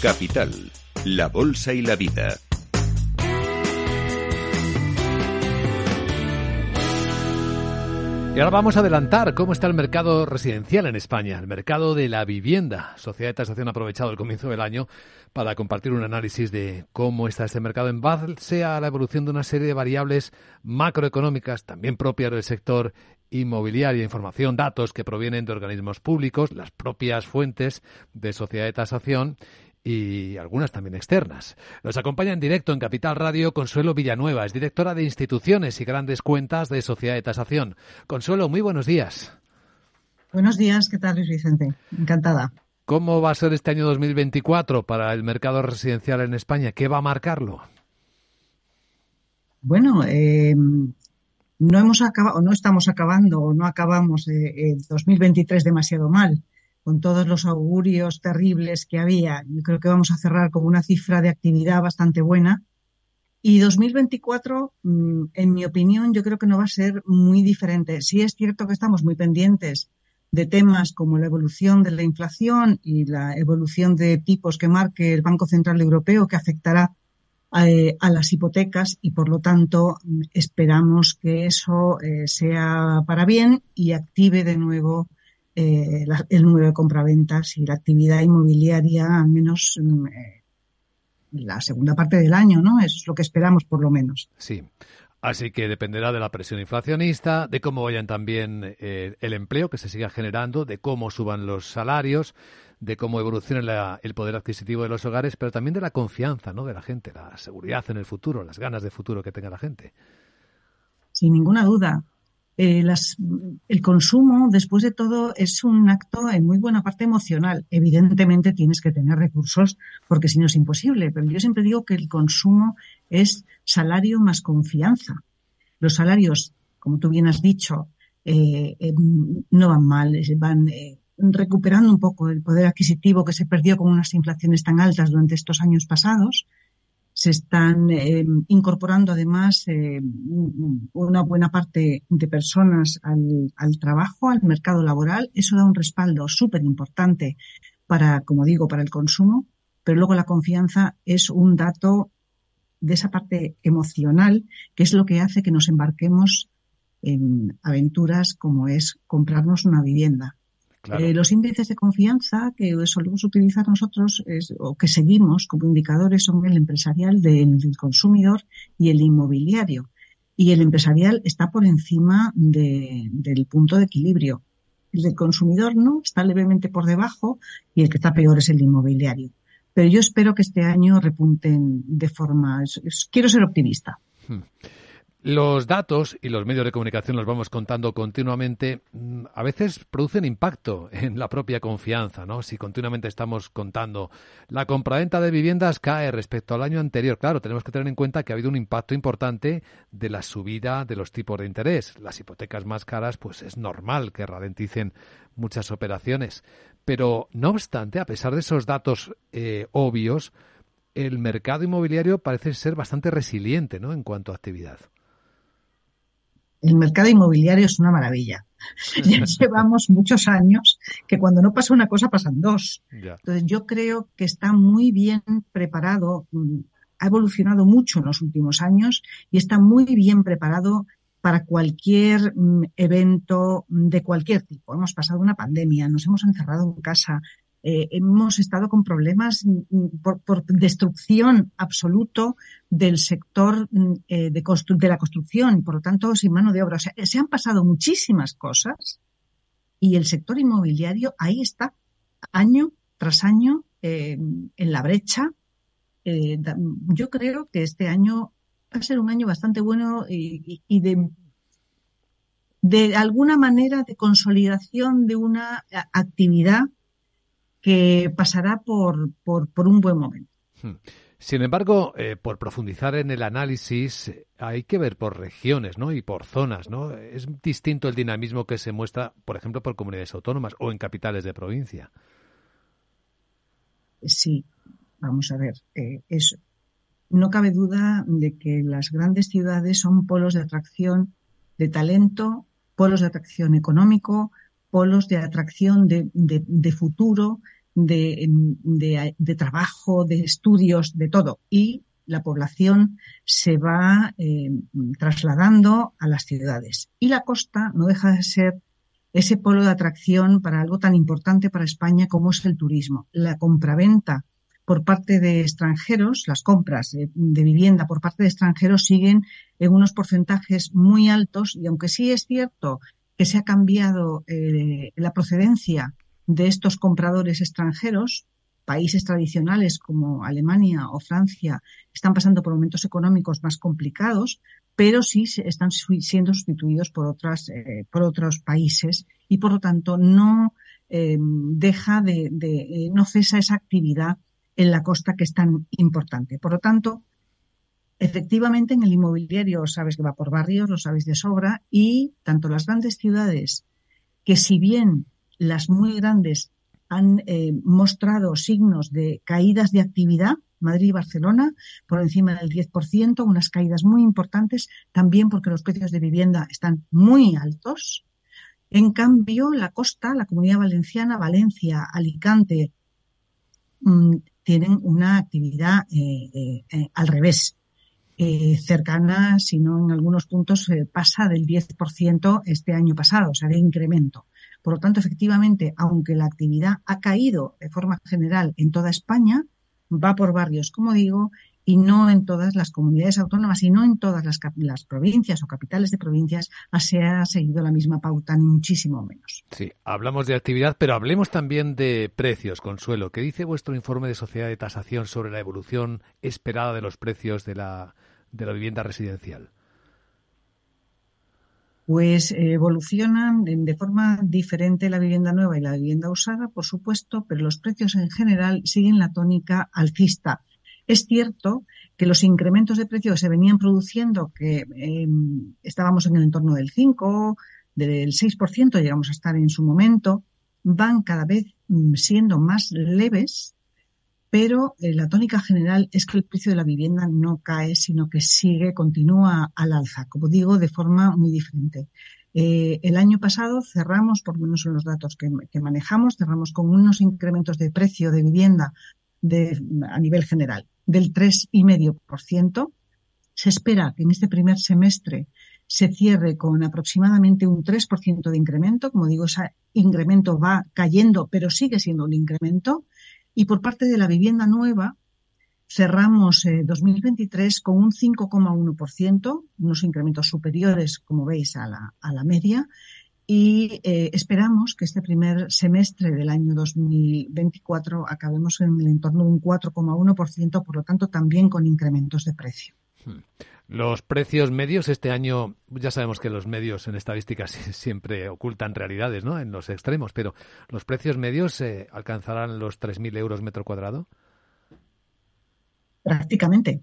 Capital, la Bolsa y la Vida. Y ahora vamos a adelantar cómo está el mercado residencial en España, el mercado de la vivienda. Sociedad de Tasación ha aprovechado el comienzo del año para compartir un análisis de cómo está este mercado en base a la evolución de una serie de variables macroeconómicas, también propias del sector inmobiliario, información, datos que provienen de organismos públicos, las propias fuentes de Sociedad de Tasación y algunas también externas. Nos acompaña en directo en Capital Radio Consuelo Villanueva, es directora de instituciones y grandes cuentas de Sociedad de Tasación. Consuelo, muy buenos días. Buenos días, ¿qué tal Luis Vicente? Encantada. ¿Cómo va a ser este año 2024 para el mercado residencial en España? ¿Qué va a marcarlo? Bueno, eh, no hemos acabado, no estamos acabando, o no acabamos eh, el 2023 demasiado mal con todos los augurios terribles que había, yo creo que vamos a cerrar con una cifra de actividad bastante buena. Y 2024, mm, en mi opinión, yo creo que no va a ser muy diferente. Sí es cierto que estamos muy pendientes de temas como la evolución de la inflación y la evolución de tipos que marque el Banco Central Europeo, que afectará a, eh, las hipotecas y, por lo tanto, mm, esperamos que eso eh, sea para bien y active de nuevo eh, el número de compraventas y la actividad inmobiliaria, al menos mm, eh, la segunda parte del año, ¿no? Eso es lo que esperamos, por lo menos. Sí. Así que dependerá de la presión inflacionista, de cómo vayan también eh, el empleo que se siga generando, de cómo suban los salarios, de cómo evolucione el poder adquisitivo de los hogares, pero también de la confianza ¿no? de la gente, la seguridad en el futuro, las ganas de futuro que tenga la gente. Sin ninguna duda. Eh, el consumo, después de todo, es un acto en muy buena parte emocional. Evidentemente tienes que tener recursos porque si no es imposible, pero yo siempre digo que el consumo es salario más confianza. Los salarios, como tú bien has dicho, eh, eh, no van mal, van recuperando un poco el poder adquisitivo que se perdió con unas inflaciones tan altas durante estos años pasados se están eh, incorporando además eh, una buena parte de personas al, al, trabajo, al mercado laboral. Eso da un respaldo súper importante para, como digo, para el consumo, pero luego la confianza es un dato de esa parte emocional que es lo que hace que nos embarquemos en aventuras como es comprarnos una vivienda. Eh, los índices de confianza que solemos utilizar nosotros o que seguimos como indicadores son el empresarial del, consumidor y el inmobiliario. Y el empresarial está por encima del punto de equilibrio. El del consumidor no, está levemente por debajo y el que está peor es el inmobiliario. Pero yo espero que este año repunten de forma. quiero ser optimista. Hmm. Los datos y los medios de comunicación los vamos contando continuamente. Mm, a veces producen impacto en la propia confianza, ¿no? Si continuamente estamos contando la compraventa de viviendas cae respecto al año anterior. Claro, tenemos que tener en cuenta que ha habido un impacto importante de la subida de los tipos de interés. Las hipotecas más caras, pues es normal que ralenticen muchas operaciones. Pero, no obstante, a pesar de esos datos eh, obvios, el mercado inmobiliario parece ser bastante resiliente, ¿no? En cuanto a actividad el mercado inmobiliario es una maravilla. ya llevamos muchos años que cuando no pasa una cosa pasan dos. Entonces yo creo que está muy bien preparado, mm, ha evolucionado mucho en los últimos años y está muy bien preparado para cualquier mm, evento de cualquier tipo. Hemos pasado una pandemia, nos hemos encerrado en casa, eh, hemos estado con problemas mm, mm, por, destrucción absoluto del sector mm, eh, de, de, la construcción y por lo tanto sin mano de obra. O sea, se han pasado muchísimas cosas y el sector inmobiliario ahí está, año tras año, eh, en la brecha. yo creo que este año va a ser un año bastante bueno y, y de, de alguna manera de consolidación de una actividad que pasará por, por, un buen momento. Hmm. Sin embargo, eh, por profundizar en el análisis, hay que ver por regiones ¿no? y por zonas. ¿no? Es distinto el dinamismo que se muestra, por ejemplo, por comunidades autónomas o en capitales de provincia. Sí, vamos a ver. Eh, no cabe duda de que las grandes ciudades son polos de atracción de talento, polos de atracción económico, polos de atracción de, de futuro, de, trabajo, de estudios, de todo. Y la población se va eh, trasladando a las ciudades. Y la costa no deja de ser ese polo de atracción para algo tan importante para España como es el turismo. La compraventa por parte de extranjeros, las compras de, vivienda por parte de extranjeros siguen en unos porcentajes muy altos y aunque sí es cierto que se ha cambiado eh, la procedencia de estos compradores extranjeros, países tradicionales como Alemania o Francia están pasando por momentos económicos más complicados, pero sí están siendo sustituidos por otras, eh, por otros países y por lo tanto no eh, deja de, de, no cesa esa actividad en la costa que es tan importante. Por lo tanto, efectivamente en el inmobiliario sabes que va por barrios, lo sabéis de sobra, y tanto las grandes ciudades, que si bien las muy grandes han eh, mostrado signos de caídas de actividad, Madrid y Barcelona, por encima del 10%, unas caídas muy importantes, también porque los precios de vivienda están muy altos. En cambio, la costa, la comunidad valenciana, Valencia, Alicante, mm, tienen una actividad eh, eh, al revés. Cercana, si no en algunos puntos pasa del 10% este año pasado, o sea, de incremento. Por lo tanto, efectivamente, aunque la actividad ha caído de forma general en toda España, va por barrios, como digo, y no en todas las comunidades autónomas y no en todas las, provincias o capitales de provincias se ha seguido la misma pauta, ni muchísimo menos. Sí, hablamos de actividad, pero hablemos también de precios, Consuelo. ¿Qué dice vuestro informe de sociedad de tasación sobre la evolución esperada de los precios de la, de la vivienda residencial? pues eh, evolucionan de forma diferente la vivienda nueva y la vivienda usada, por supuesto, pero los precios en general siguen la tónica alcista. Es cierto que los incrementos de precios que se venían produciendo, que em, estábamos en el entorno del 5, del 6%, llegamos a estar en su momento, van cada vez mm, siendo más leves pero eh, la tónica general es que el precio de la vivienda no cae, sino que sigue, continúa al alza, como digo, de forma muy diferente. Eh, el año pasado cerramos, por lo menos en los datos que, manejamos, cerramos con unos incrementos de precio de vivienda a nivel general del 3,5%. Se espera que en este primer semestre se cierre con aproximadamente un 3% de incremento. Como digo, ese incremento va cayendo, pero sigue siendo un incremento. Y por parte de la vivienda nueva, cerramos 2023 eh, con un 5,1%, unos incrementos superiores, como veis, a la, a la media. Y eh, esperamos que este primer semestre del año 2024 acabemos en el entorno de un 4,1%, por lo tanto también con incrementos de precio. Hmm. Los precios medios este año, ya sabemos que los medios en estadísticas siempre ocultan realidades, ¿no? En los extremos, pero ¿los precios medios eh, alcanzarán los 3.000 euros metro cuadrado? Prácticamente.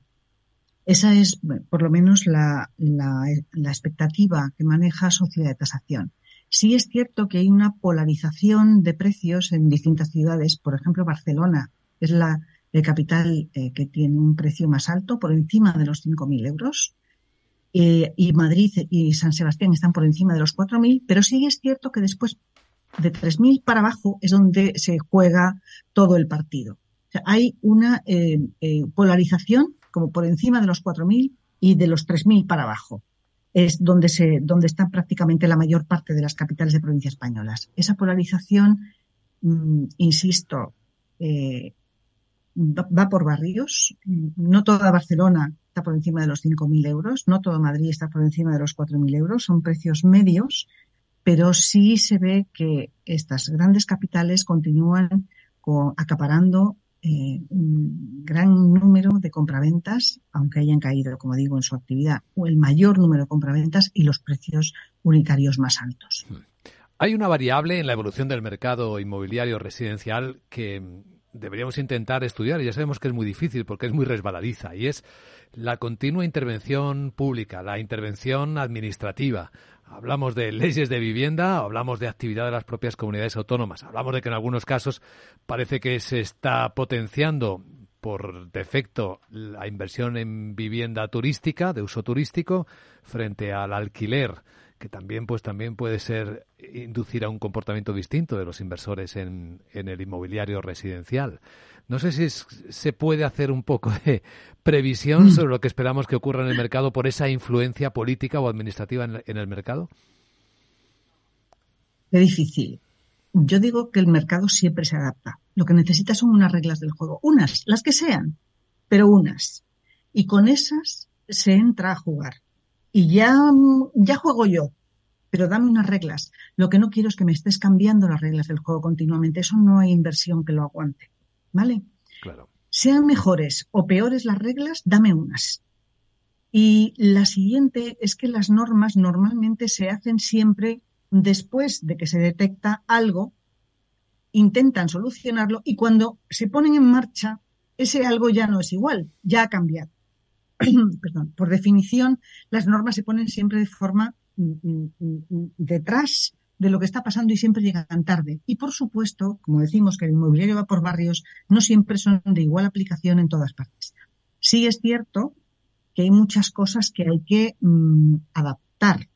Esa es, por lo menos, la, la, la expectativa que maneja Sociedad de Tasación. Sí es cierto que hay una polarización de precios en distintas ciudades. Por ejemplo, Barcelona es la de capital eh, que tiene un precio más alto, por encima de los 5.000 euros. Eh, y Madrid y San Sebastián están por encima de los 4.000, pero sí es cierto que después de 3.000 para abajo es donde se juega todo el partido. hay una eh, polarización como por encima de los 4.000 y de los 3.000 para abajo. Es donde, se, donde están prácticamente la mayor parte de las capitales de provincia españolas. Esa polarización, mm, insisto, va por barrios. No toda Barcelona está por encima de los 5.000 euros, no todo Madrid está por encima de los 4.000 euros, son precios medios, pero sí se ve que estas grandes capitales continúan acaparando eh, un gran número de compraventas, aunque hayan caído, como digo, en su actividad, el mayor número de compraventas y los precios unitarios más altos. Hay una variable en la evolución del mercado inmobiliario residencial que deberíamos intentar estudiar, y ya sabemos que es muy difícil porque es muy resbaladiza, y es la continua intervención pública, la intervención administrativa. Hablamos de leyes de vivienda, hablamos de actividad de las propias comunidades autónomas, hablamos de que en algunos casos parece que se está potenciando por defecto la inversión en vivienda turística, de uso turístico, frente al alquiler que también pues también puede ser inducir a un comportamiento distinto de los inversores en, en el inmobiliario residencial. No sé si se puede hacer un poco de previsión mm. sobre lo que esperamos que ocurra en el mercado por esa influencia política o administrativa en, el mercado. Es difícil. Yo digo que el mercado siempre se adapta. Lo que necesita son unas reglas del juego. Unas, las que sean, pero unas. Y con esas se entra a jugar. Y ya, ya juego yo, pero dame unas reglas. Lo que no quiero es que me estés cambiando las reglas del juego continuamente. Eso no hay inversión que lo aguante. ¿Vale? Claro. Sean mejores o peores las reglas, dame unas. Y la siguiente es que las normas normalmente se hacen siempre después de que se detecta algo, intentan solucionarlo y cuando se ponen en marcha, ese algo ya no es igual, ya ha cambiado. Perdón. Por definición, las normas se ponen siempre de forma mm, mm, mm, detrás de lo que está pasando y siempre llegan tarde. Y por supuesto, como decimos que el inmobiliario va por barrios, no siempre son de igual aplicación en todas partes. Sí es cierto que hay muchas cosas que hay que mm, adaptar.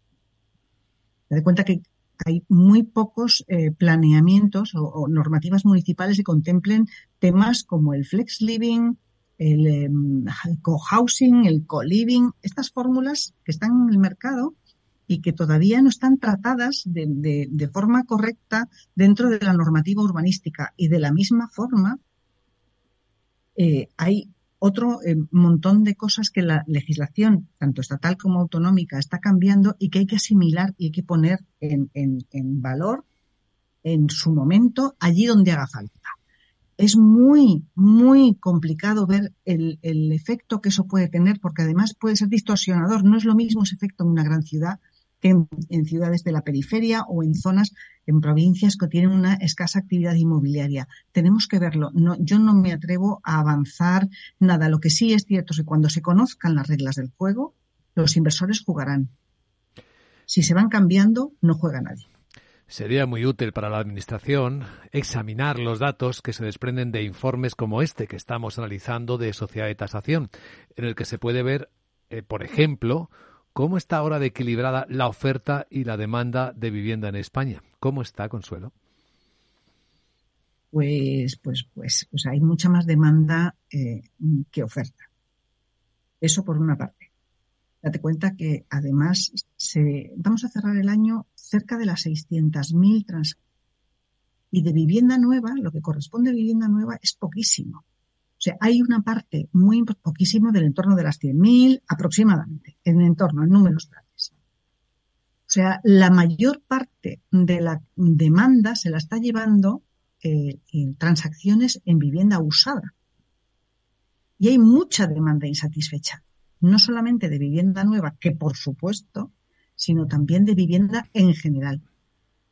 Te das cuenta que hay muy pocos eh, planeamientos o, normativas municipales que contemplen temas como el flex living, el, em, el co-housing, el co-living, estas fórmulas que están en el mercado y que todavía no están tratadas de, forma correcta dentro de la normativa urbanística. Y de la misma forma, eh, hay otro eh, montón de cosas que la legislación, tanto estatal como autonómica, está cambiando y que hay que asimilar y hay que poner en, valor en su momento allí donde haga falta. Es muy, muy complicado ver el, efecto que eso puede tener porque además puede ser distorsionador. No es lo mismo ese efecto en una gran ciudad en, ciudades de la periferia o en zonas, en provincias que tienen una escasa actividad inmobiliaria. Tenemos que verlo. Yo no me atrevo a avanzar nada. Lo que sí es cierto es que cuando se conozcan las reglas del juego, los inversores jugarán. Si se van cambiando, no juega nadie. Sería muy útil para la Administración examinar los datos que se desprenden de informes como este que estamos analizando de Sociedad de Tasación, en el que se puede ver, eh, por ejemplo, ¿Cómo está ahora de equilibrada la oferta y la demanda de vivienda en España? ¿Cómo está, Consuelo? Pues, pues, pues, pues hay mucha más demanda eh, que oferta. Eso por una parte. Date cuenta que además se, vamos a cerrar el año cerca de las 600.000 transacciones. Y de vivienda nueva, lo que corresponde a vivienda nueva es poquísimo. O sea, hay una parte muy poquísimo del entorno de las 100.000 aproximadamente, en el entorno, en números grandes. O sea, la mayor parte de la demanda se la está llevando eh, en transacciones en vivienda usada. Y hay mucha demanda insatisfecha, no solamente de vivienda nueva, que por supuesto, sino también de vivienda en general.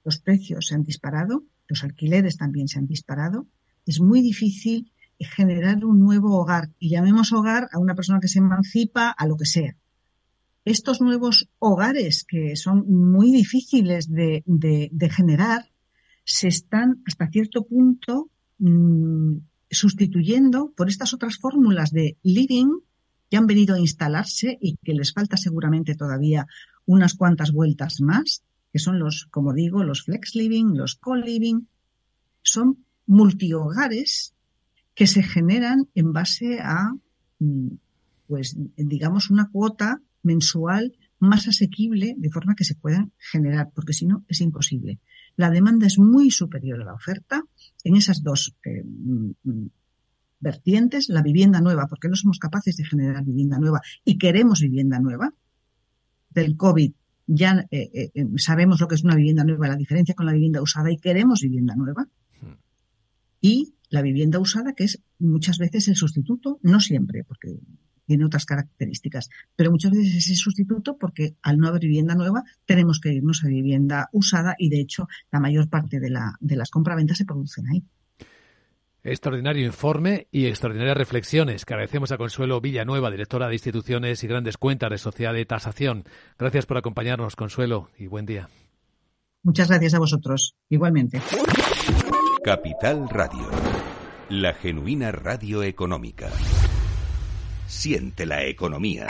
Los precios se han disparado, los alquileres también se han disparado. Es muy difícil generar un nuevo hogar. Y llamemos hogar a una persona que se emancipa, a lo que sea. Estos nuevos hogares, que son muy difíciles de, generar, se están hasta cierto punto mm, sustituyendo por estas otras fórmulas de living que han venido a instalarse y que les falta seguramente todavía unas cuantas vueltas más, que son los, como digo, los flex living, los co-living, son multihogares que se generan en base a, mm, pues, digamos, una cuota mensual más asequible de forma que se puedan generar, porque si no es imposible. La demanda es muy superior a la oferta en esas dos eh, mm, vertientes, la vivienda nueva, porque no somos capaces de generar vivienda nueva y queremos vivienda nueva. Del COVID ya eh, eh, sabemos lo que es una vivienda nueva, la diferencia con la vivienda usada y queremos vivienda nueva. Hmm. Y la vivienda usada, que es muchas veces el sustituto, no siempre, porque tiene otras características, pero muchas veces es el sustituto porque al no haber vivienda nueva tenemos que irnos a vivienda usada y de hecho la mayor parte de, la, de las compraventas se producen ahí. Extraordinario informe y extraordinarias reflexiones que agradecemos a Consuelo Villanueva, directora de instituciones y grandes cuentas de Sociedad de Tasación. Gracias por acompañarnos, Consuelo, y buen día. Muchas gracias a vosotros, igualmente. Capital Radio, la genuina radio económica. Siente la economía.